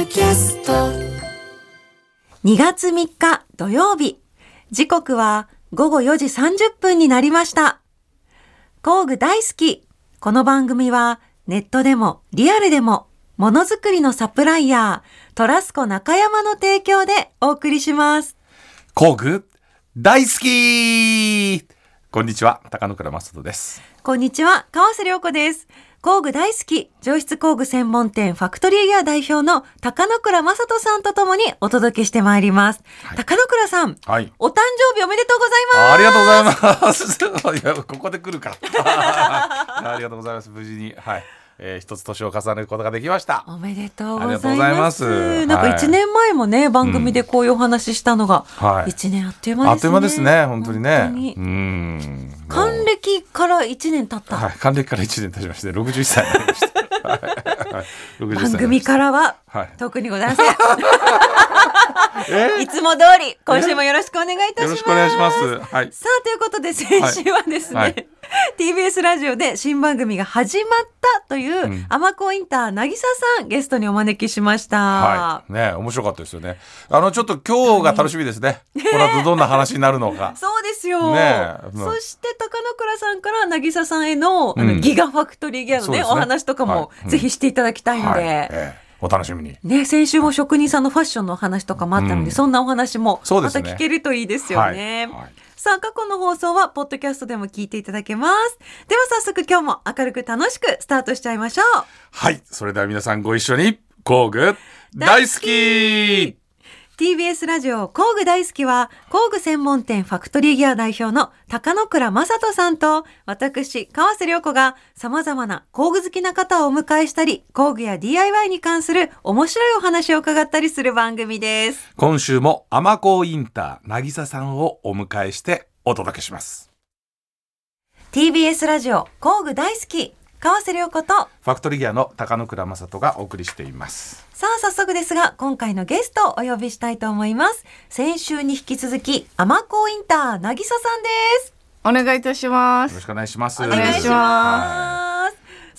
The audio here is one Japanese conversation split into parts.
ドキャスト2月3日土曜日。時刻は午後4時30分になりました。工具大好き。この番組はネットでもリアルでもものづくりのサプライヤートラスコ中山の提供でお送りします。工具大好きこんにちは、高野倉正人です。こんにちは、川瀬良子です。工具大好き、上質工具専門店ファクトリーギア代表の高野倉正人さんとともにお届けしてまいります。高野倉さん、はい。お誕生日おめでとうございます。ありがとうございます。いや、ここで来るか。ありがとうございます。無事に、はい。えー一つ年を重ねることができました。おめでとうございま。ますすなんかはい一年前もね、番組でこういうお話ししたのが、はい一年あっという間ですね。あっという間ですね、本当にね。還暦から一年経った。はい、還暦から1年経ちまして、61歳になりました。はいはい60歳番組からは、はい特にございません。え？いつも通り、今週もよろしくお願いいたします。よろしくお願いします。はい。さあ、ということで、先週はですね、はい TBS ラジオで新番組が始まったという、んアマコインター、渚さん、ゲストにお招きしました。はい。ね、面白かったですよね。あの、ちょっと今日が楽しみですね。この後どんな話になるのか。そうですよ。ねえそして高野倉さんから渚さんへの,、あのうんギガファクトリーギアのねねお話とかもぜひしていただきたいので、はい。ええお楽しみに。ね、先週も職人さんのファッションのお話とかもあったので、うんそんなお話もまた聞けるといいですよね。はいはいさあ、過去の放送は、ポッドキャストでも聞いていただけます。では早速今日も明るく楽しくスタートしちゃいましょう。はい。それでは皆さんご一緒に、工具大好き TBS ラジオ工具大好きは工具専門店ファクトリーギア代表の高野倉正人さんと私川瀬良子が様々な工具好きな方をお迎えしたり工具や DIY に関する面白いお話を伺ったりする番組です。今週もアマコインター、渚さんをお迎えしてお届けします。TBS ラジオ工具大好き川瀬良子とファクトリーギアの高野倉正人がお送りしています。さあ早速ですが今回のゲストをお呼びしたいと思います。先週に引き続きアマコインター渚さんです。お願いいたします。よろしくお願いします。お願いします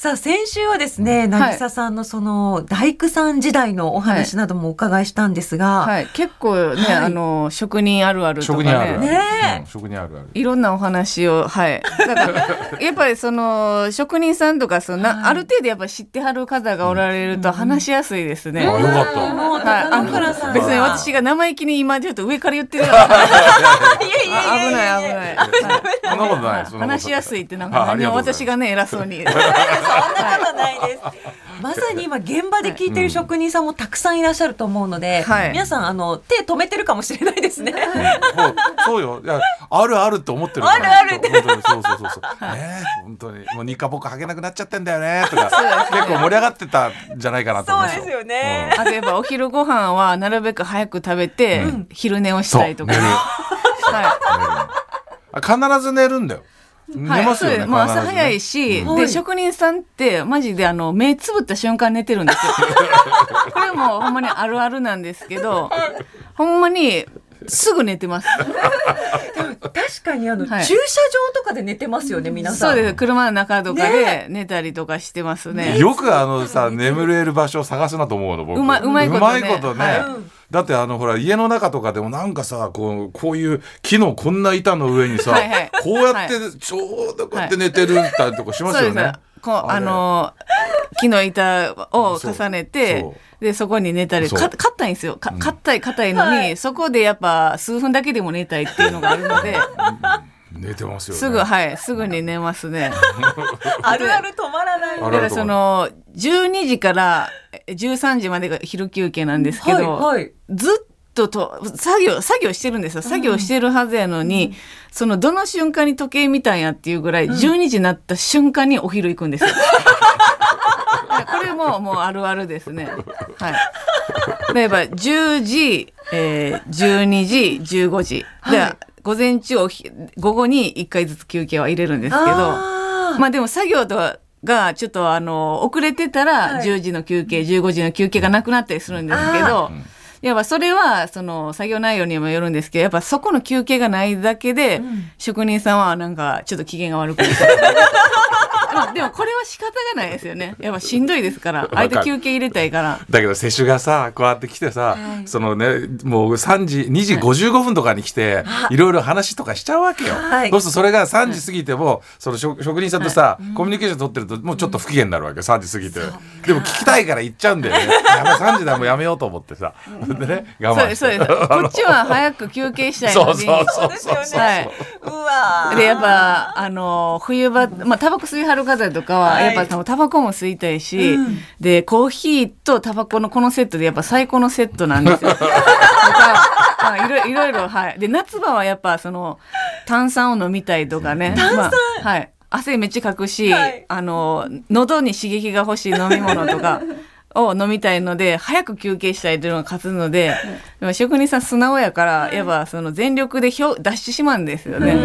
さあ先週はですね、渚さんのその大工さん時代のお話などもお伺いしたんですが、はい、結構ね、はいあの職人あるあるとか職人あるある。ね。ねえうん職人あるある。いろんなお話を、はい。だから、やっぱりその、職人さんとか、そのな、はいある程度やっぱ知ってはる方がおられると話しやすいですね。あよかったもうはい、別に私が生意気に今ちょっと上から言ってるような。あ危ない危ない。はいそんなことない。そんなこと話しやすいってなんか私がね偉そうに。そんなことないです。まさに今現場で聞いてる職人さんもたくさんいらっしゃると思うので、はい皆さんあの手止めてるかもしれないですね。そうそうよ。いや、あるあるって思ってるから。あるあるきっと本当にそうそうそうそう。ねえ本当にもうニカボコ履けなくなっちゃってんだよねとか結構盛り上がってたんじゃないかなと思いますそうですよねあとやっぱお昼ご飯はなるべく早く食べて、昼寝をしたいとか。そう寝る はあ必ず寝るんだよ。い、寝ますよね。そうですもう朝早いし、はいで職人さんってマジであの目つぶった瞬間寝てるんですよ。これもほんまにあるあるなんですけど、ほんまにすぐ寝てます。確かにあの、はい。駐車場とかで寝てますよね皆さん。そうです。車の中とかね。で寝たりとかしてますね。よくあのさ眠れる場所を探すなと思うの僕。うまうまいことね。うまいことね。はい。だってあのほら家の中とかでもなんかさこうこういう木のこんな板の上にさはいはい。こうやってちょうどこうやって寝てるたりとかしますよね。そうです。こうあの木の板を重ねてそうでそこに寝たりか硬いんですよ。か硬い硬いのに、そこでやっぱ数分だけでも寝たいっていうのがあるので寝てますよね。すぐはいすぐに寝ますね。あるある止まらない。だからその12時からえ13時までが昼休憩なんですけど、はいはい。ずっとと作業作業してるんですよ。作業してるはずやのに、そのどの瞬間に時計見たんやっていうぐらい、12時になった瞬間にお昼行くんですよ。これももうあるあるですね。はい。例えば10時、えー、12時15時、ではい。午前中おひ午後に1回ずつ休憩は入れるんですけどあー。まあでも作業とはがちょっとあの遅れてたらはい。10時の休憩、15時の休憩がなくなったりするんですけど、やっぱそれはその作業内容にもよるんですけどやっぱそこの休憩がないだけで、職人さんはなんかちょっと機嫌が悪くなってまあでもこれは仕方がないですよね。やっぱしんどいですから。かる。相手休憩入れたいから。だけど接種がさこうやって来てさ、はい。そのねもう3時2時55分とかに来て、い、ろいろ話とかしちゃうわけよ、はい。そうするとそれが3時過ぎても、その職職人さんとさ、コミュニケーション取ってるともうちょっと不機嫌になるわけよ3時過ぎて。でも聞きたいから行っちゃうんだよね。やばい3時だもうやめようと思ってさ。でね我慢して。そうですそうです。こっちは早く休憩したいのに。そうそうそうそうですよそう、はい、うわー。でやっぱあの冬場まあタバコ吸いはる方とかは、はい。やっぱタバコも吸いたいし、うん。でコーヒーとタバコのこのセットでやっぱ最高のセットなんですよ。とかまあいろいろいろはい。で夏場はやっぱその炭酸を飲みたいとかね。まあ、はい。汗めっちゃかくし、はい。あの喉に刺激が欲しい飲み物とか。を飲みたいので早く休憩したいというのが勝つので、でも職人さん素直やから、やっぱその全力で表出してしまうんですよね。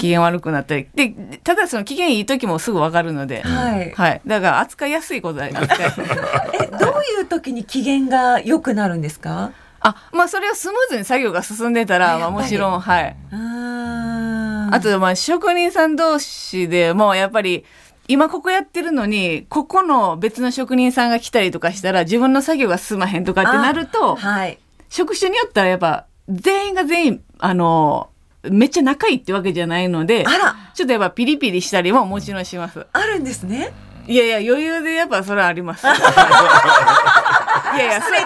うん機嫌悪くなったり。でただその機嫌いい時もすぐ分かるので、はい。はい、だから扱いやすいことは扱い。えどういう時に機嫌が良くなるんですか？あまあそれをスムーズに作業が進んでたら、まあ、もちろんはい。あとまあ職人さん同士でもやっぱり今ここやってるのにここの別の職人さんが来たりとかしたら自分の作業が進まへんとかってなるとはい。職種によったらやっぱ全員が全員あのめっちゃ仲いいってわけじゃないのであら。ちょっとやっぱピリピリしたりももちろんします。あるんですね。いやいや余裕でやっぱそれはあります。いやいやそれ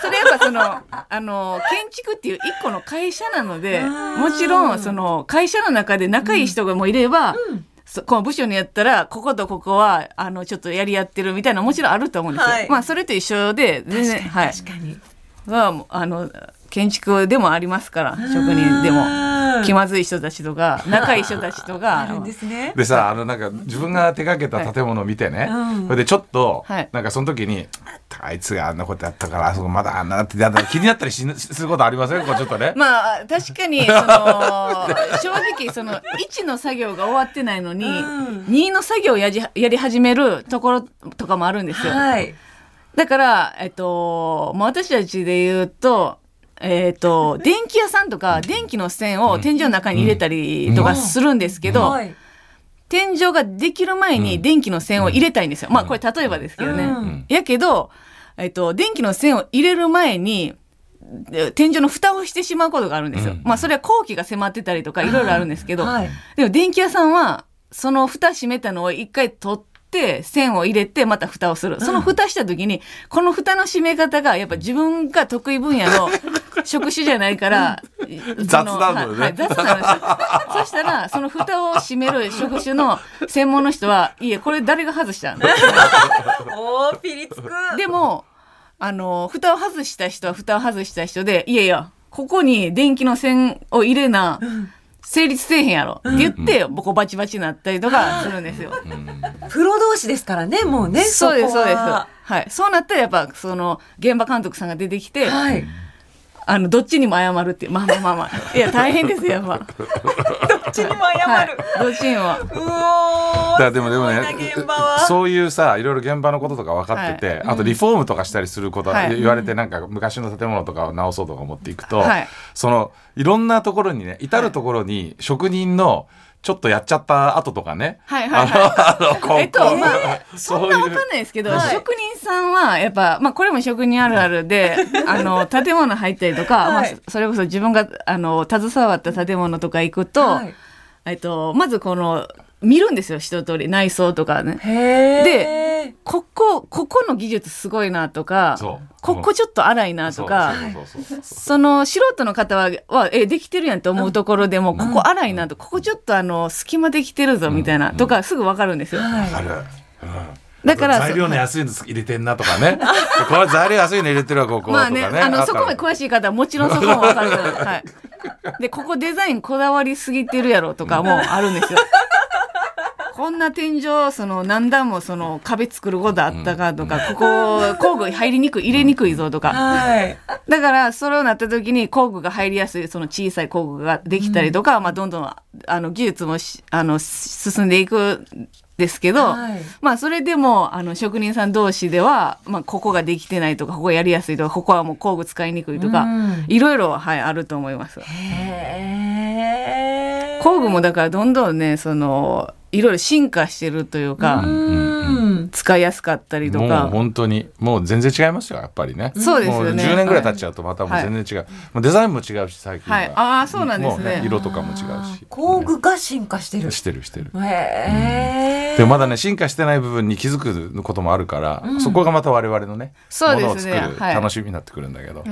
それやっぱそのあの建築っていう一個の会社なのでもちろんその会社の中で仲いい人がもいれば、うん。そこの部署にやったらこことここはあのちょっとやり合ってるみたいなのもちろんあると思うんですよ。はい。まあそれと一緒で全然はい。に確かに。はあの建築でもありますから職人でも。気まずい人たちとか仲いい人たちとか。あるんですね。でさあのなんか自分が手掛けた建物を見てね、うん。それでちょっと、はい。なんかその時にあいつがあんなことやったからあそこまだあんななって気になったりしすることありません？こうちょっとね。まあ確かにその 正直その1の作業が終わってないのに、うん。2の作業をやじやり始めるところとかもあるんですよ。はい。だから、えっと、もう私たちで言うと、えっと、電気屋さんとか電気の線を天井の中に入れたりとかするんですけど、はい。天井ができる前に電気の線を入れたいんですよ。まあこれ例えばですけどね。うん。やけど、えっと、電気の線を入れる前に、で天井の蓋をしてしまうことがあるんですよ。うん。まあそれは工期が迫ってたりとかいろいろあるんですけど、はい。でも電気屋さんはその蓋閉めたのを一回取って線を入れてまた蓋をする。その蓋した時に、この蓋の閉め方がやっぱ自分が得意分野の職種じゃないから、雑なのよね雑 そしたら、その蓋を閉める職種の専門の人は、いえ、これ誰が外したん おーピリつく。でも、あの、蓋を外した人は蓋を外した人で、いやいや、ここに電気の線を入れな、成立せえへんやろって言って、ボコバチバチになったりとかするんですよ。プロ同士ですからねもうねそうです、そうです。ははい。そうなったらやっぱ、その、現場監督さんが出てきて、はいあの、どっちにも謝るっていう。まあまあまあまあ。いや、大変ですよ、やっぱ。どっちにも謝はい。る、。どっちにも。うおだーからでもでもねそういうさいろいろ現場のこととか分かってて、はい。あとリフォームとかしたりすること、はい。言われてなんか昔の建物とかを直そうとか思っていくと、はい。そのいろんなところにね至るところに職人のちょっとやっちゃった後とかね、はいはいはあのこうえっと、まあ、そんなわかんいないですけど、はい。職人さんは、やっぱ、まあ、これも職人あるあるで、あの、建物入ったりとか、まあはい、それこそ自分が、あの、携わった建物とか行くと、はい。えっと、まずこの、見るんですよ、一通り。内装とかね。へでここ、ここの技術すごいなとかここちょっと荒いなとか、その素人の方は、はえ、できてるやんと思うところでも、ここ荒いなと、ここちょっとあの、隙間できてるぞみたいな、とか、すぐわかるんですよ。はい。ある、うん。だから材料の安いの入れてんなとかね。これ材料安いの入れてるわここ、まあね、あの、そこまで詳しい方はもちろんそこもわかる。から、はい。で、ここデザインこだわりすぎてるやろとかもあるんですよ。こんな天井、その何段もその壁作ることあったかとか、ここ工具入りにくい、入れにくいぞとか。はい。だから、それをなった時に工具が入りやすい、その小さい工具ができたりとか、まあ、どんどん、あの、技術もしあの、進んでいくんですけど、はい。まあ、それでも、あの、職人さん同士では、まあ、ここができてないとか、ここやりやすいとか、ここはもう工具使いにくいとか、うん。いろいろ、はい、あると思います。工具もだから、どんどんね、その、いろいろ進化してるというか、うん。使いやすかったりともうか。本当にもう全然違いますよやっぱりねそうですよねもう10年ぐらい経っちゃうとまたもう全然違う、もうデザインも違うし最近は、はい、ああそうなんですもうね。色とかも違うし工具が進化してる。してるしてるへえ。でもまだね進化してない部分に気づくこともあるから、そこがまた我々のねそうですねものを作るはい楽しみになってくるんだけど、へ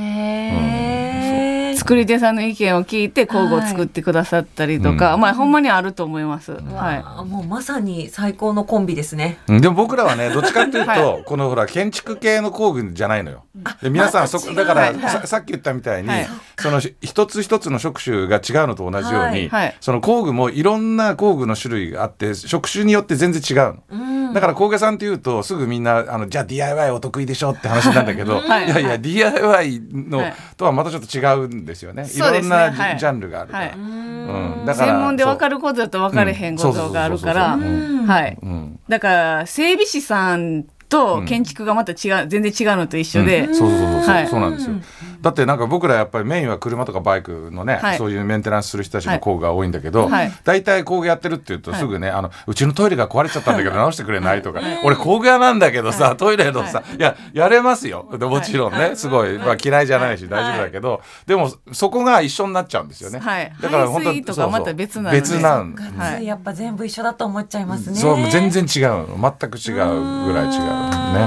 え。作り手さんの意見を聞いて工具を作ってくださったりとか、はい。まあほんまにあると思います。はわあもうまさに最高のコンビですね。うんでも僕らはねどっちかっていうと、はこのほら建築系の工具じゃないのよ。で皆さんそこだから、はいはいささっき言ったみたいに、はい。その一つ一つの職種が違うのと同じように、はい。はい。その工具もいろんな工具の種類があって職種によって全然違うの。うん。だから工芸さんっていうとすぐみんなあのじゃあ DIY お得意でしょって話なんだけど、はい。いやいや DIY の、はい。とはまたちょっと違うんですよね。いろんなジ,、はいャンルがあるから。はいうんい。だから専門で分かる。ることだと分かれへんことがあるから、はい。うんだから整備士さんと建築がまた違う、全然違うのと一緒で、うん。そうそうそうそう、はい。そうなんですよ。だってなんか僕らやっぱりメインは車とかバイクのね、はい。そういうメンテナンスする人たちの工具が多いんだけど、はい。大体工具やってるっていうとはいすぐね、あのうちのトイレが壊れちゃったんだけど直してくれないとか、俺工具屋なんだけどさ、トイレのさ、い、ややれますよ。でもちろんね、すごい、まあ、嫌いじゃないし大丈夫だけど、でもそこが一緒になっちゃうんですよね。はい。だから本当とかまた別なので別なんやっぱ全部一緒だと思っちゃいますね。そうもう全然違うの。全く違うぐらい違う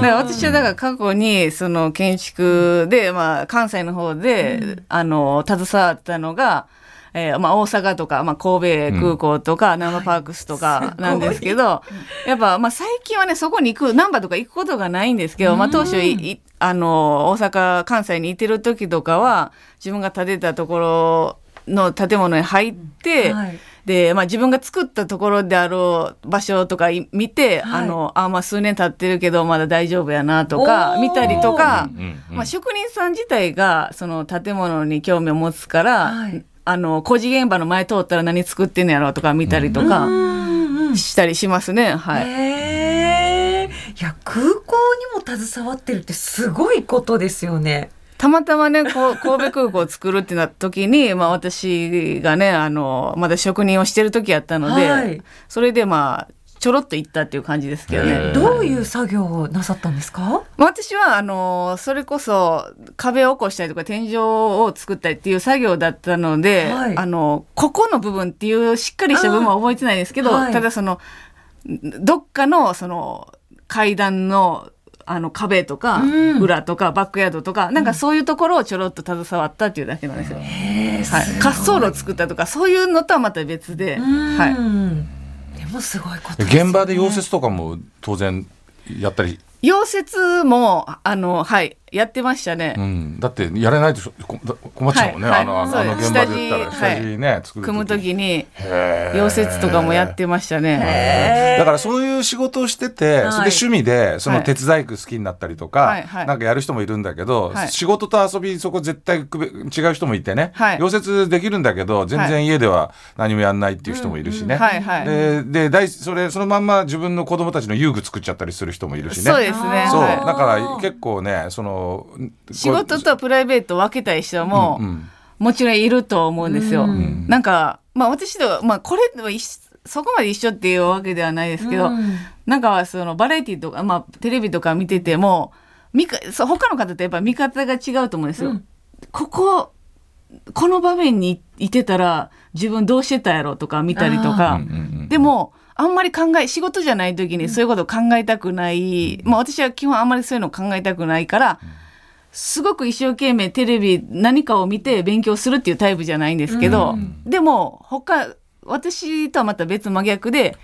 ね。だ私はだから過去にその建築で、まあ、関西の方で、あの携わったのが、えーまあ、大阪とか、まあ、神戸空港とか、ナンバーパークスとかなんですけど、やっぱ、まあ、最近はねそこに行くナンバーとか行くことがないんですけど、まあ、当初いいあの大阪関西にいてる時とかは自分が建てたところの建物に入って。はいで、まあ、自分が作ったところであろう場所とかい見て、はいあのあまあ数年経ってるけどまだ大丈夫やなとおかー見たりとか、まあ、職人さん自体がその建物に興味を持つから、はいあの工事現場の前通ったら何作ってんのやろうとか見たりとかしたりしますね。はい。いや空港にも携わってるってすごいことですよね。たまたまねこう 神戸空港を作るってなった時に、まあ、私がねあのまだ職人をしてる時やったので、はい。それでまあちょろっと行ったっていう感じですけどね。どういう作業をなさったんですか？まあ私はあのそれこそ壁を起こしたりとか天井を作ったりっていう作業だったので、はい。あのここの部分っていうしっかりした部分は覚えてないですけど、はい。ただそのどっかのその階段のあの壁とか、うん裏とかバックヤードとか、なんかそういうところをちょろっと携わったっていうだけなんですよ。へえ。はい、滑走路を作ったとかそういうのとはまた別で、はい、い。でもすごいことですよね。現場で溶接とかも当然やったり？溶接もあのはいやってましたね。うん、だってやれないとこ困っちゃうもんね、はい。あのあの現場で言ったら。下下地地ね、作る組む時に溶接とかもやってましたね。だからそういう仕事をしてて、はい。それで趣味でそのはい。手伝い好きになったりとか、はい。はい。なんかやる人もいるんだけど、はい。仕事と遊びそこ絶対違う人もいてね、はい。溶接できるんだけど全然家では何もやんないっていう人もいるしね、はい。はい。でで大それそのまんま自分の子供たちの遊具作っちゃったりする人もいるしね。そうですね。そう。はだから結構ねそのい仕事とプライベート分けたい人も、うんうんもちろんいると思うんですよ。うんなんかまあ私とはまあこれは一緒そこまで一緒っていうわけではないですけど、うんなんかそのバラエティとかまあテレビとか見てても見かそう他の方とやっぱ見方が違うと思うんですよ。うんこここの場面にいてたら自分どうしてたやろとか見たりとか。うんうんうんでもあんまり考え仕事じゃない時にそういうことを考えたくない、まあ、私は基本あんまりそういうのを考えたくないから、すごく一生懸命テレビ何かを見て勉強するっていうタイプじゃないんですけど、うん。でも他私とはまた別真逆で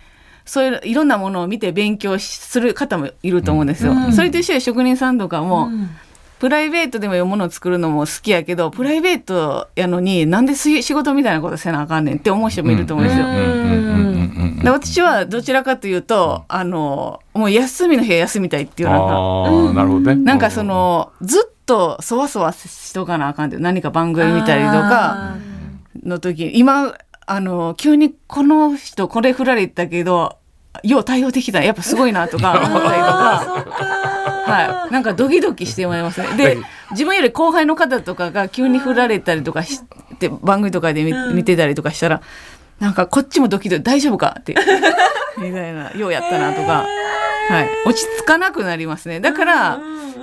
そういういろんなものを見て勉強する方もいると思うんですよ。うん。それと一緒で職人さんとかも、うんプライベートでもいうものを作るのも好きやけどプライベートやのになんで仕事みたいなことせなあかんねんって思う人もいると思うんですよ。で私はどちらかというと、あのもう休みの日は休みたいっていうなんかなるほどね。なんかそのずっとそわそわしとかなあかんって何か番組見たりとかの時今あの急にこの人これ振られたけどよう対応できたやっぱすごいなとか思ったりとか。はい、なんかドキドキしてもらいますね。で、自分より後輩の方とかが急に振られたりとかして、番組とかで見,、見てたりとかしたら、なんかこっちもドキドキ大丈夫かって みたいなようやったなとか、はい、落ち着かなくなりますね。だから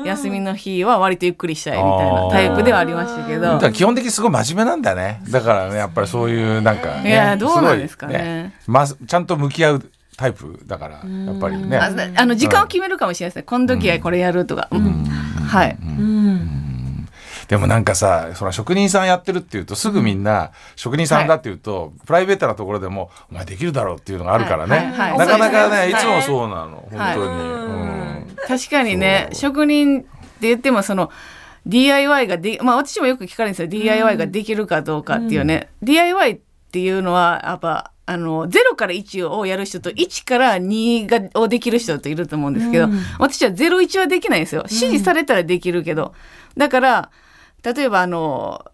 休みの日は割とゆっくりしたいみたいなタイプではありましたけど。基本的にすごい真面目なんだね。だからねやっぱりそういうなんか、ね、いやどうなんですかね。ごいま、ちゃんと向き合うタイプだからやっぱりね。ああの時間を決めるかもしれないですね、この時はこれやるとか、うん。はい、でもなんかさその職人さんやってるっていうとすぐみんな職人さんだっていうと、プライベートなところでも「お前できるだろう」っていうのがあるからね、なかなかね、いつもそうなの、はい。本当に、うん。確かにね。職人って言ってもその DIY がでまあ私もよく聞かれるんですよ。DIY ができるかどうかっていうね、DIY っていうのはやっぱあの0から1をやる人と1から2がをできる人といると思うんですけど、私は01はできないんですよ。指示されたらできるけど、だから例えばあの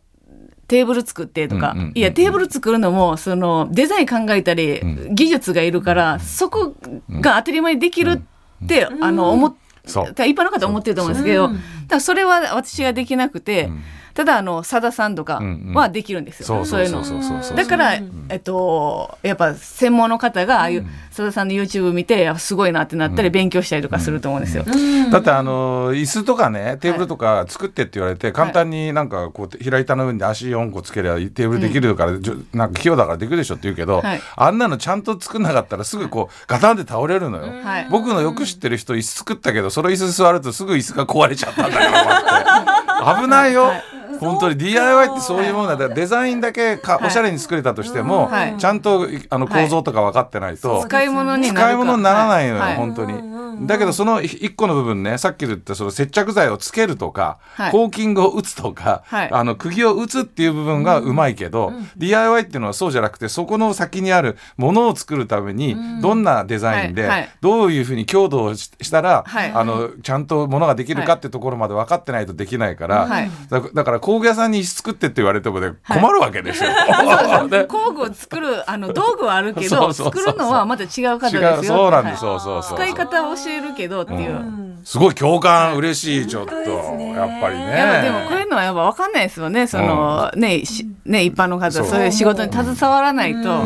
テーブル作ってとか、うんうんうんうん。いやテーブル作るのもそのデザイン考えたり、技術がいるからそこが当たり前にできるって、あの思っそう。一般の方は思ってると思うんですけど、だからそれは私ができなくて、ただあのさださんとかはできるんですよ、そうそういうのそうそう。そうそうだから、えっと、やっぱ専門の方がああいうさださんの YouTube 見てすごいなってなったり勉強したりとかすると思うんですよ。だってあの椅子とかねテーブルとか作ってって言われて簡単になんかこう平板の上に足4個つけりゃテーブルできるから、なんか器用だからできるでしょって言うけど、はい。あんなのちゃんと作んなかったらすぐこうガタンって倒れるのよ、はい。僕のよく知ってる人椅子作ったけどその椅子座るとすぐ椅子が壊れちゃったんだから 危ないよ、本当に。DIY ってそういうものだからデザインだけか、はい。おしゃれに作れたとしても、はい。ちゃんとあの構造とか分かってないと、使い物になるか。使い物にならないのよ、はい。本当に。だけどその一個の部分ねさっき言ったその接着剤をつけるとか、はい。コーキングを打つとか、はい。あの釘を打つっていう部分がうまいけど、DIY っていうのはそうじゃなくてそこの先にあるものを作るためにどんなデザインで、はい。はい。どういうふうに強度をししたら、はい。あのちゃんとものができるかってところまで分かってないとできないから、はい。だだから工具屋さんに作ってって言われてもね困るわけですよ。ね。工具を作るあの道具はあるけど 作るのはまた違う方ですよ。そうなんです、はいそうそうそう。使い方を教えるけどっていう。すごい共感嬉しいちょっと、やっぱりね。やっぱでもこういうのはやっぱ分かんないですよね。その、ねしね一般の方そう。そういう仕事に携わらないと、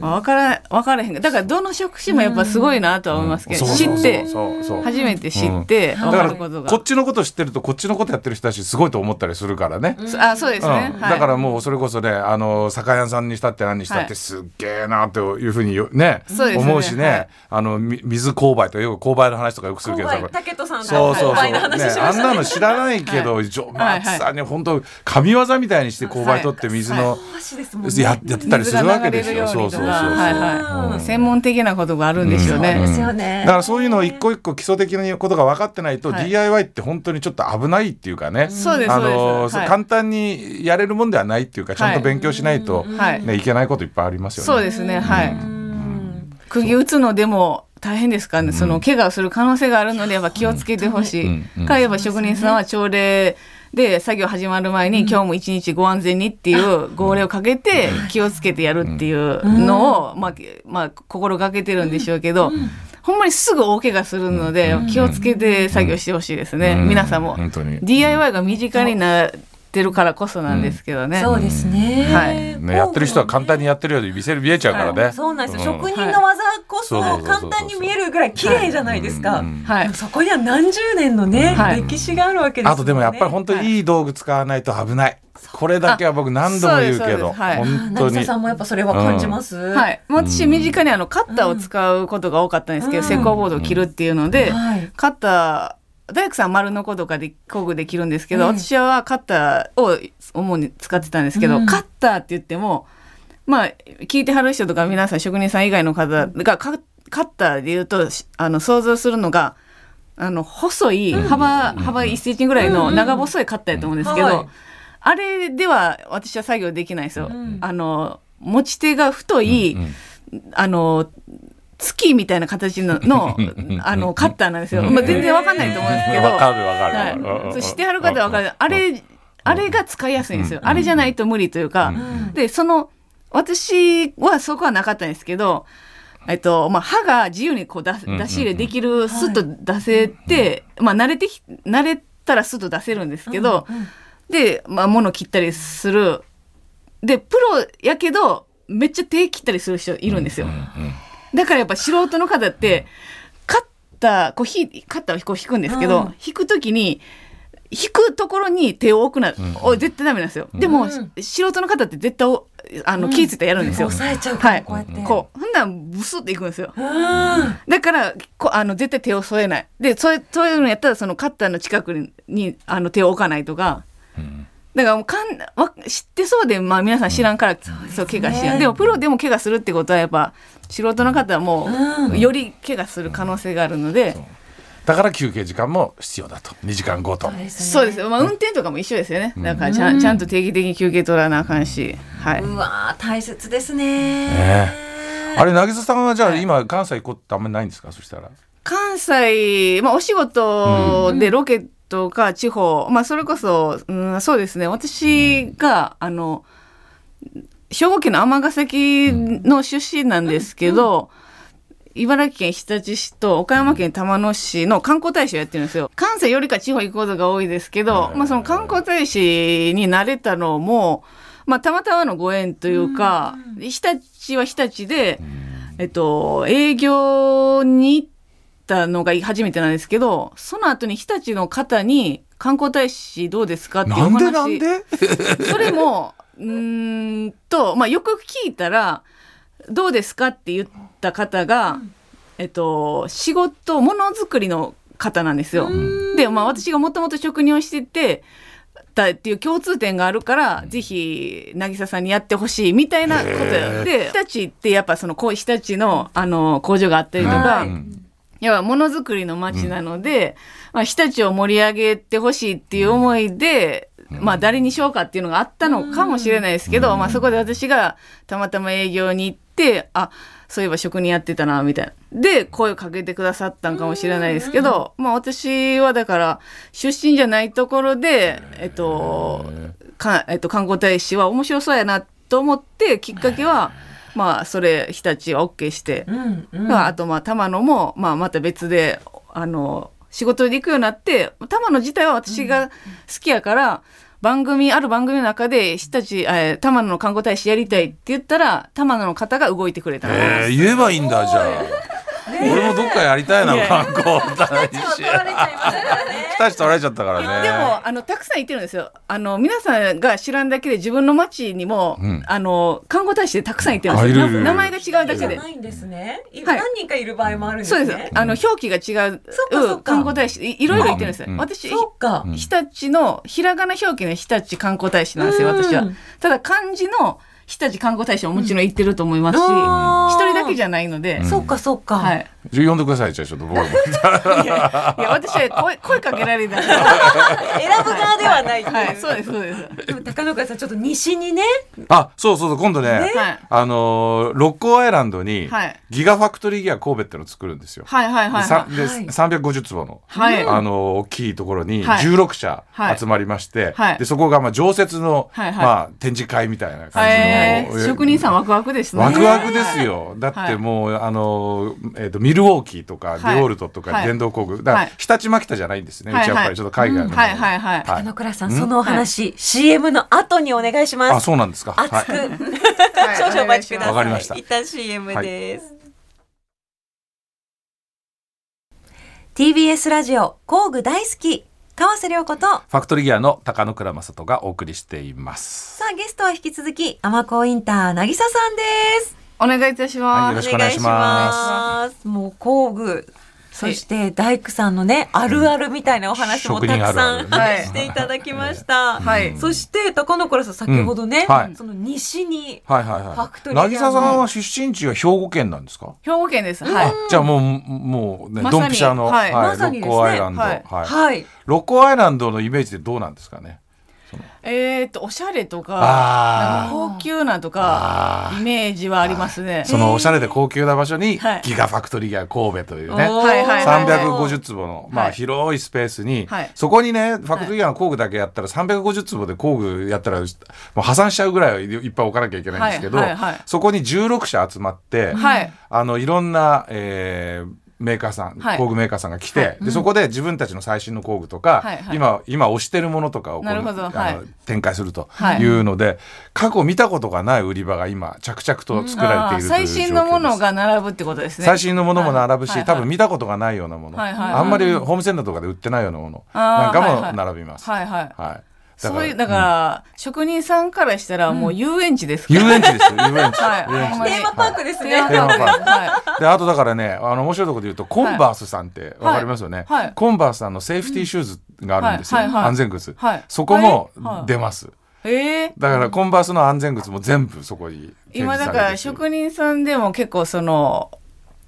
まあ、分から分からへんがだからどの職種もやっぱすごいなとは思いますけど、知ってそうそう初めて知って分だかからることが、こっちのこと知ってるとこっちのことやってる人たちすごいと思ったりするからね。あそうですね、だからもうそれこそねあの酒屋さんにしたって何にしたっはいてすっげえなというふうによね思うしね、はい。あのみ水勾配とかよく勾配の話とかよくするけど竹戸さんそうそうそう、ね、あんなの知らないけど、ジョマツさんに本当神業みたいにして勾配取って水の、ややってたりするわけですよ。そうそうそうそう。はいはい。専門的なことがあるんでしょうね、うん。ですよね。だからそういうのを一個一個基礎的なことが分かってないと、はい。DIY って本当にちょっと危ないっていうかね、そうですあそうのです。はい。簡単にやれるもんではないっていうかちゃんと勉強しないと、はい。ね、いけないこといっぱいありますよね。そうですねはい。釘打つのでも大変ですからね、その怪我をする可能性があるのでやっぱ気をつけてほしい、うん。うん。からやっぱ職人さんは朝礼で作業始まる前に、今日も一日ご安全にっていう号令をかけて気をつけてやるっていうのを、まあまあ、心がけてるんでしょうけど、ほんまにすぐ大怪我するので、気をつけて作業してほしいですね、うん。皆さんも。DIY が身近になってるからこそなんですけどね。そうですね。はい。ね、やってる人は簡単にやってるように見せる見えちゃうからね。そうなんです。よ、うん職人の技こそはい。簡単に見えるぐらい綺麗じゃないですか、うんはい。そこには何十年のね、はい。歴史があるわけですね。あとでもやっぱり本当にいい道具使わないと危ない。これだけは僕何度も言うけど、はい。本当に。さ。んもやっぱそれは感じます、はい、私身近にあのカッターを使うことが多かったんですけど、うん。石膏ボードを切るっていうので、はい。カッター大工さん丸の子とかで工具で切るんですけど、ええ私はカッターを主に使ってたんですけど、うん。カッターって言ってもまあ聞いてはる人とか皆さん職人さん以外の方がカカッターで言うとしあの想像するのがあの細い幅、幅1センチぐらいの長細いカッターやと思うんですけど、はいあれでは私は作業できないん。ですよ。んあの持ち手が太い、あの月みたいな形のの あのカッターなんですよ。まあ、全然わかんないと思うんですけど。わかるわかるはいしてはる方はわかる。あれ、あれが使いやすいんですよ。あれじゃないと無理というか。で、その、私はそこはなかったんですけど、えっと、まあ、歯が自由にこう出出し入れできる、スッと出せて、まあ、慣れてき、慣れたらスッと出せるんですけど、で、まあ、物切ったりする。で、プロやけど、めっちゃ手切ったりする人いるんですよ。うんうんだからやっぱ素人の方ってカッターこうひカッターをこう引くんですけど、うん引くときに引くところに手を置くな、んお絶対ダメなんですよ。でも、うん素人の方って絶対おあの気ぃついたらやるんですよ。押さえちゃうかはい、らこうやって。こうほんならブスっていくんですよ。うん。だからこあの絶対手を添えない。でそういうそういうのやったらそのカッターの近くににあの手を置かないとか。うんだからもうかんわ知ってそうで、まあ、皆さん知らんから、そう怪我しでもプロでも怪我するってことはやっぱ素人の方はもう、うんより怪我する可能性があるので、だから休憩時間も必要だと2時間ごと。そうですよ、まあ、運転とかも一緒ですよね。だからちゃん,、ちゃんと定期的に休憩取らなあかんし、はい、うわー大切ですね。ねあれ渚さんはじゃあ今関西行くこてあんまりないんですか？そしたら。関西、まあ、お仕事でロケとか地方、まあ、それこそ、うん、そうですね。私があの兵庫県の尼崎の出身なんですけど、茨城県日立市と岡山県玉野市の観光大使をやってるんですよ。関西よりか地方行くことが多いですけど、まあ、その観光大使になれたのも、まあ、たまたまのご縁というか、日立は日立で、えっと、営業に行ったのが初めてなんですけど、その後に日立の方に観光大使どうですかっていうおなん話。でなんで？それも、うーんと、まあ、よく聞いたら、どうですかって言った方が、えっと、仕事、ものづくりの方なんですよ。で、まあ、私がもともと職人をしてて、たっていう共通点があるから、ぜひ渚さんにやってほしいみたいなことや。で日立ってやっぱそのこう日立のあの工場があったりとか、やっぱものづくりの街なので、まあ、日立を盛り上げてほしいっていう思いで、まあ誰にしようかっていうのがあったのかもしれないですけど、まあそこで私がたまたま営業に行って、あ、そういえば職人やってたな、みたいな。で、声をかけてくださったんかもしれないですけど、まあ私はだから出身じゃないところで、えっと、かえっと、観光大使は面白そうやなと思って、きっかけは、まあそれ日立は OK して、うんうんまあ、あとまあ玉野も、まあ、また別であの仕事で行くようになって玉野自体は私が好きやから、番組ある番組の中で日立えー玉野の観光大使やりたいって言ったら玉野の方が動いてくれた。えー、言えばいいんだじゃあ。俺もどっかやりたいな観光大使。取られちゃいましたからね。二つ取られちゃったからね。でもあのたくさんいてるんですよ。あの皆さんが知らんだけで自分の町にも、うんあの観光大使でたくさんいてるんですよ。あいるいるいる名前が違うだけでな。いんですね。いはい何人かいる場合もあるんですそうね。です。あの表記が違うそっかそっか観光大使いいろいろいてるんですよ。うん私日立のひらがな表記の日立観光大使なんですよ私はうんただ漢字の日立観光大使ももちろん行ってると思いますし一人だけじゃないので、そうかそうか。はい。じゃあ呼んでくださいじゃあちょっと僕も。いやいや私は声声かけられたら 選ぶ側ではない。はいそうですそうです。でも高野川さんちょっと西にね。あそうそうそう今度ね。はい。あのー六甲アイランドにはい。ギガファクトリーギア神戸ってのを作るんですよ。はいはいはいさはい。ではい。350坪の、はい。あの大きいところにはい。16社はい。集まりまして、はい。でそこがまあ常設の、まあ、展示会みたいな感じの、えーえ職人さんワクワクですねワクワクですよ。だってもう、あの、えっ、と、ミルウォーキーとか、はいディオールトとか、はい電動工具。だから、はい日立牧田じゃないんですね。はいうちはやっぱりちょっと海外の。はいはいはい高野倉さんうん？そのお話 CM の後にお願いしまあ、す。そうなんですか。熱くはい。少々お待ちください。わかりました一旦 CM です。TBS ラジオ工具大好き川瀬良子とファクトリーギアの高野倉正人がお送りしています。さあゲストは引き続きアマコインター渚さんです。お願いいたしはいよます、ろしくお願いしますす。もう工具そして大工さんのねあるあるみたいなお話もたくさんるあるね。していただきました。はい。そして高野倉さん先ほどね、うん。はい。その西にはいはいはい。ファクトリーギアの渚さんは出身地は兵庫県なんですか？兵庫県です。はい。じゃあもうもうね、まドンピシャの、はい。まさにですね。六甲アイランド、はい。はい。はい。六甲アイランドのイメージってどうなんですかね？えー、っとおしゃれとか高級なとかイメージはありますね。そのおしゃれで高級な場所に、はい。ギガファクトリーギア神戸というね。おー。はいはいはい350坪の、まあ、はい広いスペースに、はい。そこにねファクトリーの工具だけやったら350坪で工具やったらもう破産しちゃうぐらいいっぱい置かなきゃいけないんですけど、はいはいはいそこに16社集まって、はい。あのいろんな、えーメーカーさん、はい。工具メーカーさんが来て、でそこで自分たちの最新の工具とか、はいはい。今今推してるものとかを展開するとはい。いうので、過去見たことがない売り場が今着々と作られているという状況です。最新のものが並ぶってことですね。最新のものも並ぶし、はい。多分見たことがないようなもの、はいはいあんまりホームセンターとかで売ってないようなものなんかもはい。はい並びます。はいはい。はいそういうだから、職人さんからしたらもう遊園地ですから。遊園地です遊園地、はい。遊園地。テーマパークですね。テーマパーク。はい。であとだからねあの面白いところで言うとコンバースさんってわかりますよね、コンバースさんのセーフティーシューズがあるんですよ、安全靴、はい。そこもはい。出ます、ええ。だからコンバースの安全靴も全部そこに展今だから職人さんでも結構その、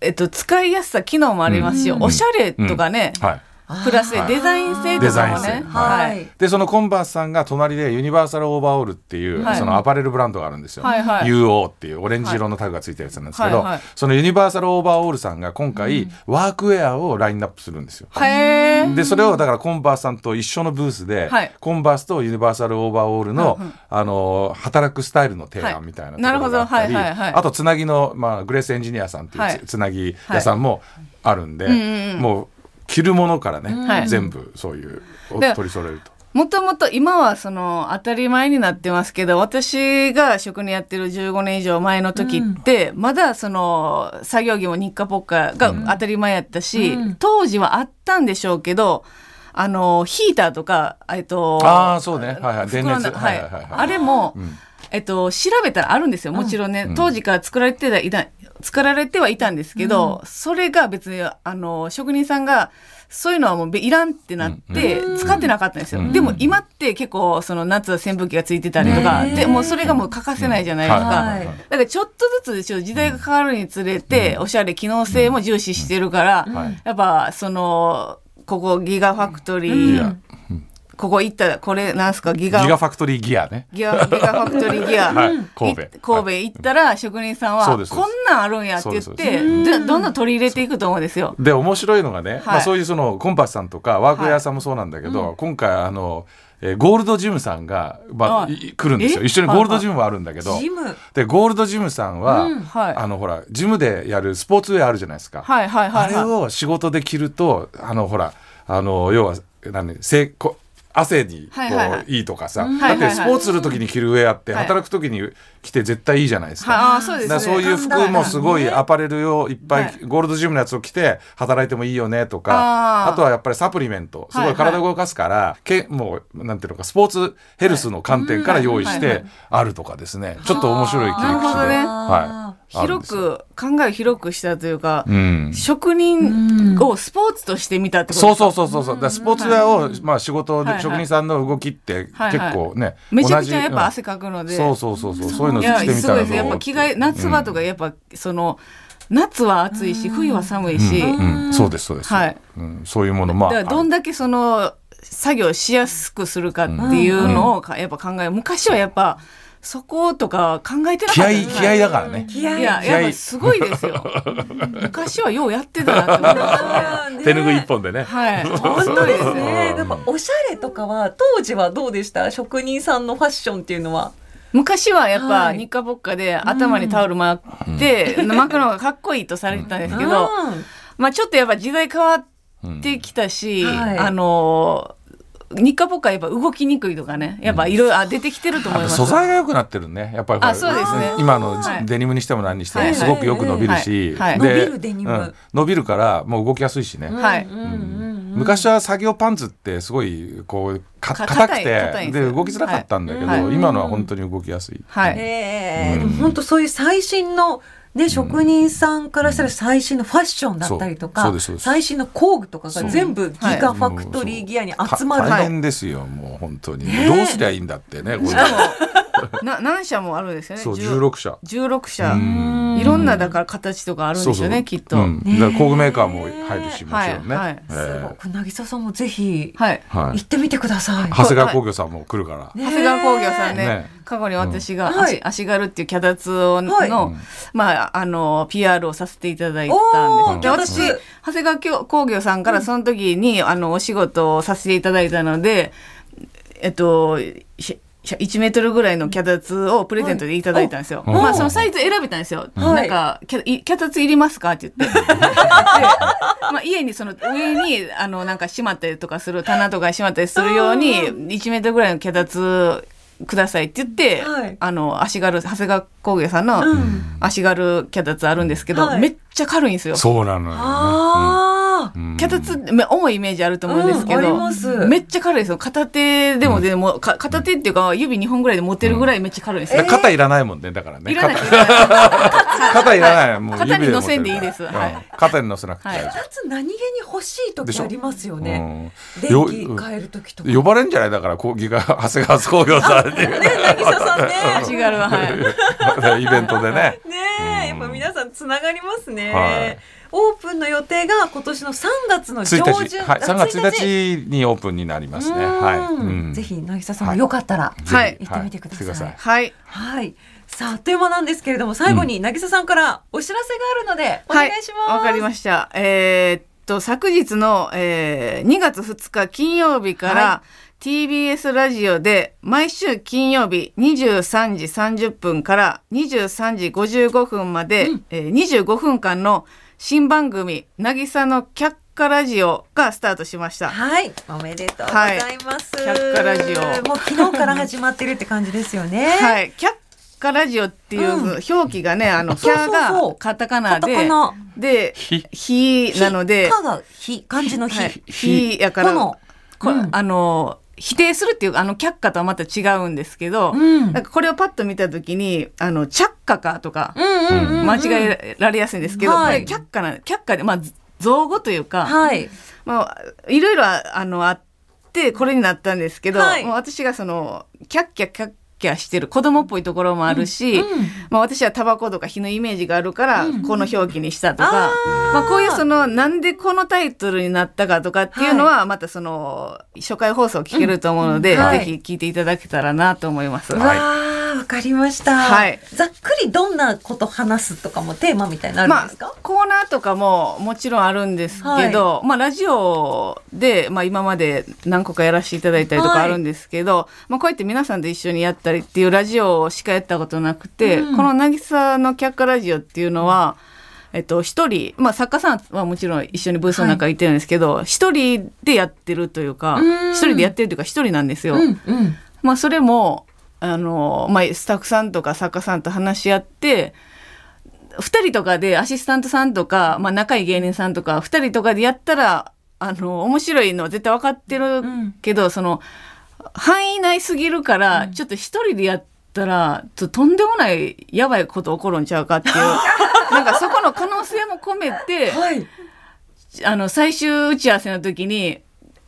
えっと、使いやすさ機能もありますし、うん。おしゃれとかね、はいプラスでデザイン性とかもね、はい。でそのコンバースさんが隣でユニバーサルオーバーオールっていう、はい。そのアパレルブランドがあるんですよ、はいはい。UO っていうオレンジ色のタグがついたやつなんですけど、そのユニバーサルオーバーオールさんが今回、ワークウェアをラインナップするんですよ。へえでそれをだからコンバースさんと一緒のブースで、はい。コンバースとユニバーサルオーバーオールの、あの働くスタイルの提はい案みたいなとなるほどころがあったり、はい。はいはいあとつなぎの、まあ、グレースエンジニアさんっていうつなぎ屋さんもあるんで、もう着るものからね、はい。全部そういう取り揃えると。もともと今はその当たり前になってますけど私が職人やってる15年以上前の時って、まだその作業着もニッカポッカが当たり前やったし、うん。当時はあったんでしょうけどあのヒーターとかえっとああそうね。はいはい。電熱。はい。はいはいはいあれも、ん。えっと、調べたらあるんですよ。もちろんね、ん。当時から作られてはいた作られてはいたんですけど、それが別にあの職人さんがそういうのはもういらんってなって使ってなかったんですよ、うん。でも今って結構その夏は扇風機がついてたりとか、でもうそれがもう欠かせないじゃないですか、はい。だからちょっとずつでしょ時代が変わるにつれて、おしゃれ機能性も重視してるから、はい。やっぱそのここギガファクトリー、ここ行ったらこれなんすか？ギガ。ギガファクトリーギアね。ギガギガファクトリーギア、はい神戸。い神戸行ったら職人さんは、こんなんあるんやって言ってでどん。どん取り入れていくと思うんですよ。で面白いのがね、まあ、そういうそのコンパスさんとかワークウェアさんもそうなんだけど、今回あの、えーゴールドジムさんが、まあ、はいい来るんですよ。え？一緒にゴールドジムもあるんだけど、ジム？でゴールドジムさんは、はい。あのほらジムでやるスポーツウェアあるじゃないですか、はいはいはいはい。あれを仕事で着るとあのほらあの要は何せこ汗にこう、はいい。とかさ、ん。だってスポーツする時に着るウェアってはい。働く時に着て絶対いいじゃないですか。はあそうですね。だからそういう服もすごいアパレルをいっぱい、はい。ゴールドジムのやつを着て働いてもいいよねとかあとはやっぱりサプリメントすごい体を動かすから、けもうなんていうのかスポーツヘルスの観点から用意してあるとかですね。ちょっと面白い切り口で、はい、広く考えを広くしたというか、うん。職人をスポーツとして見たってことそうですか？そうそうそうそうだからスポーツウェアを、まあ、仕事で、はいはい。職人さんの動きってはい結構ね、めちゃくちゃ同じやっぱ汗かくので。うんそうそうそう。そうそういうのいや着てみたらすごいです。やっぱ着替え夏場とかやっぱその、夏は暑いし冬は寒いし、うんうん。そうですそうです、はい。うん、そういうものまあだからどんだけその作業しやすくするかっていうのをかやっぱ考え昔はやっぱそことか考えてなかった気合い気合いだからね。気合い。いや気合い。やっぱすごいですよ。昔はようやってたなって思いますね。手ぬぐい一本でね。はい。本当ですうね。んでもおしゃれとかは当時はどうでした？職人さんのファッションっていうのは。昔はやっはい。ぱ日課ぼっかで頭にタオル巻いて巻くのがかっこいいとされてたんですけど、うん。まあちょっとやっぱ時代変わってきたし、うん。はい。あの日課ぼっかやっぱ動きにくいとかね。やっぱいろいろあ出てきてると思います。素材が良くなってるね。やっぱりあそうですね。今のはい。デニムにしても何にしてはい。もすごくよく伸びるし、伸びるデニム。うん。伸びるからもう動きやすいしね、はい。うん。うんうん昔は作業パンツってすごいこう硬くてで動きづらかったんだけど、はい。今のは本当に動きやすい。はい、ええうん本当そういう最新のね、職人さんからしたら最新のファッションだったりとかそう。そうですそうです。最新の工具とかが全部ギガファクトリーギアに集まると、大変ですよもう本当に、どうすりゃいいんだってねこれ な何社もあるんですよね。そう10 16社。16社。うん。いろんなだから形とかあるんですよねきっと、うん、だから工具メーカーも入るしもちろんね、はいはい。えすごーく渚さんもぜひはい。はい。行ってみてください。長谷川工業さんも来るから、ね長谷川工業さんねね。過去に私がうん。足,、はい。足軽っていうキャダツをの、はい。まああの PR をさせていただいたんです。で私長谷川工業さんからその時に、あのお仕事をさせていただいたのでえっとし1メートルぐらいの脚立をプレゼントでいただいたんですよ。はいまあおそのサイズ選べたんですよ。はいなんか脚立いりますかって言って。でまあ家にその上にあのなんかしまったりとかする棚とかにしまったりするように1メートルぐらいの脚立くださいって言って、はいあの足軽長谷川工芸さんのうん足軽脚立あるんですけど、はいめっちゃ軽いんですよ。そうなのよね。脚立め重いイメージあると思うんですけど、うんあります。めっちゃ軽いですよ。片手でもでも、か片手っていうか指2本ぐらいで持てるぐらいめっちゃ軽いんですよ、で肩いらないもんねだからね。いらない。肩。いらないもう肩に指乗せんでいいです。はい。うん肩に乗せなくて大丈何気に欲しい時ありますよね。うんよ電気変える時とか。呼ばれんじゃない？だから講義が長谷川工業さんに。渚さんね。足軽ははい。イベントでね。ねさんつながりますね。はいオープンの予定が今年の3月の上1旬。日、はい、あ3月1日にオープンになりますね。うんはい。うんぜひ渚さんもよかったらはい行ってみてください。はいはい。さあ、あっという間なんですけれども、最後に渚さんからお知らせがあるので、お願いします。わ、かりましたえーっと昨日の、えー2月2日金曜日から、は TBS ラジオで毎週金曜日23時30分から23時55分まで、えー25分間の新番組「渚の却下ラジオ」がスタートしました。はい、おめでとうございます。はい。百花ラジオ。もう昨日から始まってるって感じですよね。はい、却下ラジオっていううん。表記がね、あの、キャがカタカナで、で、ひ。ひなので、かがひ、漢字のひ。はい、ひやから、ここのうん。あの、否定するっていう、あの、却下とはまた違うんですけど、うん。なんかこれをパッと見たときに、あの、着火かとか、間違えられやすいんですけど、はい。却下な、却下で、まあ、造語というか、はい。まあ、いろいろああのあってこれになったんですけど、はい。もう私がそのキャッキャキャッキャしてる子供っぽいところもあるし、うんうん。まあ、私はタバコとか火のイメージがあるからうん。この表記にしたとか、あー。まあ、こういうそのなんでこのタイトルになったかとかっていうのはまたその初回放送聞けると思うので、うん。はい。ぜひ聞いていただけたらなと思います。うわかりました。はいざっくりどんなこと話すとかもテーマみたいになるんまあですか、、コーナーとかももちろんあるんですけど、まあ、ラジオで、まあ、今まで何個かやらせていただいたりとかあるんですけど、まあ、こうやって皆さんと一緒にやったりっていうラジオしかやったことなくて、うんこの「渚の却下ラジオ」っていうのは、えっと、一人、まあ、作家さんはもちろん一緒にブースの中にいてるんですけど一、人でやってるというかうん一人でやってるというか一人なんですよ。うんうん。まあ、それもあの、まあ、スタッフさんとか作家さんと話し合って2人とかでアシスタントさんとか、まあ、仲いい芸人さんとか2人とかでやったらあの面白いのは絶対分かってるけど、その範囲内すぎるから、ちょっと1人でやったらととんでもないやばいこと起こるんちゃうかっていう なんかそこの可能性も込めて。はい。あの最終打ち合わせの時に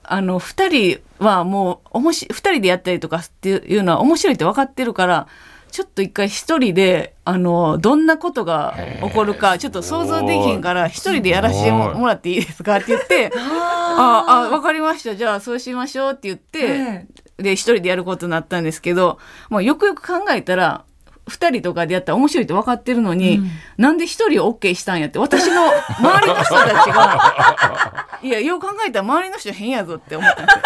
あの2人はもうおもし2人でやったりとかっていうのは面白いって分かってるからちょっと一回一人であのどんなことが起こるかちょっと想像できひんから一人でやらせてももらっていいですかって言って ああ分かりました。じゃあそうしましょうって言って、えで一人でやることになったんですけどもうよくよく考えたら2人とかでやったら面白いって分かってるのに、なんで1人を OK したんやって私の周りの人たちがいやよう考えたら周りの人変やぞって思ったんですよ。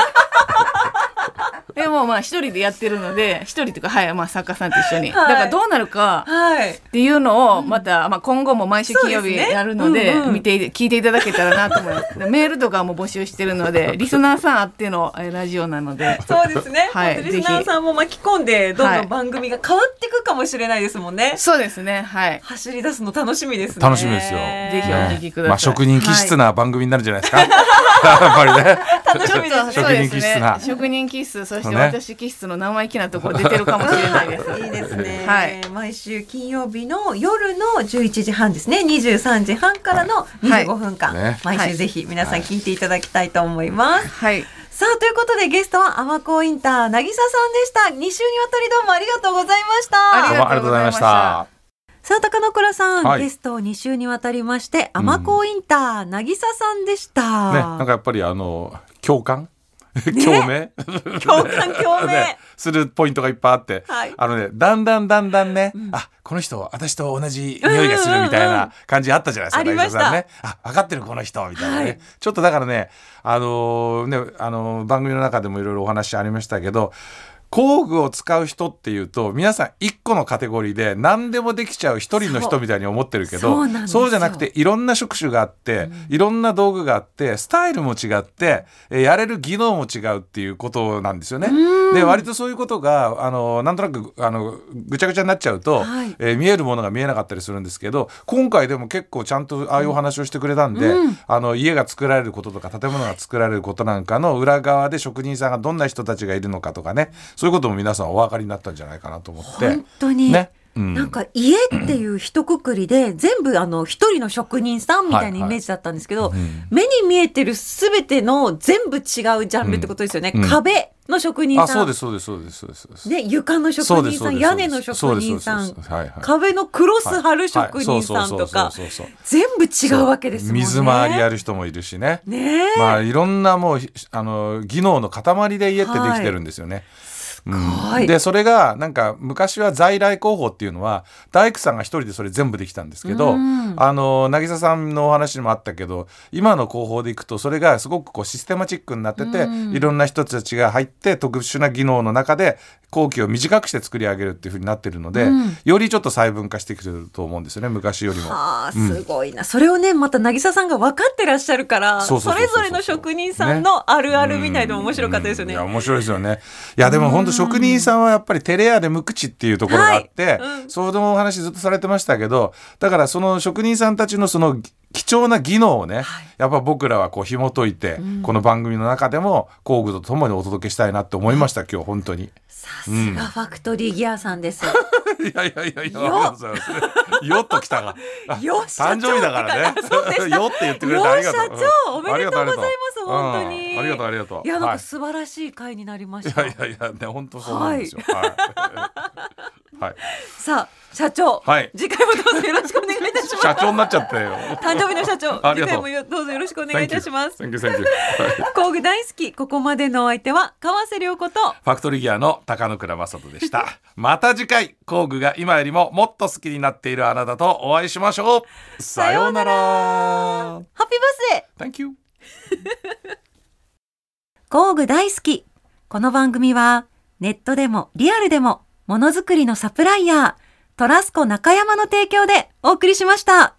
でもまあ一人でやってるので一人というかはいまあ作家さんと一緒に、はいだからどうなるかはい。っていうのをまた、まあ、今後も毎週金曜日やるのでうんうん見て聞いていただけたらなと思います。でメールとかも募集してるのでリスナーさんあってのえーラジオなので。そうですね。はいリスナーさんも巻き込んで、どんどん番組が変わっていくかもしれないですもんね。そうですねはい走り出すの楽しみですね。楽しみですよぜひお聞きくださいまあ職人気質な番組になるんじゃないですか？やっぱりね。楽しみですね。職人気質な職人気質そして私気質の生意気なところ出てるかもしれないです。いいですね、はい。毎週金曜日の夜の11時半ですね。23時半からの25分間、はいね。毎週ぜひ皆さん聞いていただきたいと思います、はい。さあということでゲストはアマコインター渚さんでした。2週にわたりどうもありがとうございました。ありがとうございました。さあ高野倉さん、はい。ゲスト2週にわたりましてアマコインター渚さんでした、ね、なんかやっぱりあの共感？共鳴？共感共鳴、ね。するポイントがいっぱいあって、はい。あのねだんだんだんだんね、あこの人私と同じ匂いがするみたいな感じあったじゃないですか、ありました渚さんね。あ分かってるこの人みたいなね、はい。ちょっとだからねあのーねあのー番組の中でもいろいろお話ありましたけど工具を使う人っていうと皆さん一個のカテゴリーで何でもできちゃう一人の人みたいに思ってるけどそうじゃなくていろんな職種があって、いろんな道具があってスタイルも違って、えーやれる技能も違うっていうことなんですよね。で割とそういうことがあのなんとなくあのぐちゃぐちゃになっちゃうと、はい。えー見えるものが見えなかったりするんですけど今回でも結構ちゃんとああいうお話をしてくれたんで、あの家が作られることとか建物が作られることなんかの裏側で職人さんがどんな人たちがいるのかとかねそういうことも皆さんお分かりになったんじゃないかなと思って。本当に、ね。うん。なんか家っていう一括りで全部あの一人の職人さんみたいなイメージだったんですけど、目に見えてるすべての全部違うジャンルってことですよね、うん。壁の職人さん。あそうですそうですそうですそうです。ね、床の職人さん屋根の職人さん。壁のクロス貼る職人さんとか全部違うわけですもんね。水回りやる人もいるしね。ね。え、まあいろんなもうひあの技能の塊で家ってできてるんですよね。でそれがなんか昔は在来工法っていうのは大工さんが一人でそれ全部できたんですけど、うん。あの渚さんのお話にもあったけど今の工法でいくとそれがすごくこうシステマチックになってて、うん。いろんな人たちが入って特殊な技能の中で工期を短くして作り上げるっていうふうになってるので、うん。よりちょっと細分化してきてると思うんですよね昔よりも。はあすごいな、それをねまた渚さんが分かってらっしゃるからそれぞれの職人さんのあるあるみたいでも面白かったですよね。うん。いや面白いですよね。いやでも本当職人さんはやっぱり照れ屋で無口っていうところがあって、はい。うん。そのお話ずっとされてましたけどだからその職人さんたちのその貴重な技能をね、やっぱ僕らはこう紐解いて、この番組の中でも工具とともにお届けしたいなって思いました今日本当に。さすがファクトリーギアさんです。いやいやいやいや、います。よっときたが。あ よっ 誕生日だからねよって言ってくれてありがとう。社長おめでとうございます本当にうんありがとうありがとう。いやなんはいか素晴らしい回になりましいた。やいやいや、ね、本当そうなんですよ。はい。はい。さあ社長、はい次回もどうぞよろしくお願いいたします。社長になっちゃったよ。誕生日の社長次回もよどうぞよろしくお願いいたします。Thank you, thank you. 工具大好きここまでのお相手は川瀬良子とファクトリーギアの高野倉正人でした。また次回、工具が今よりももっと好きになっているあなたとお会いしましょう。さようなら。ハッピーバースデー Thank you. 工具大好きこの番組はネットでもリアルでもものづくりのサプライヤートラスコ中山の提供でお送りしました。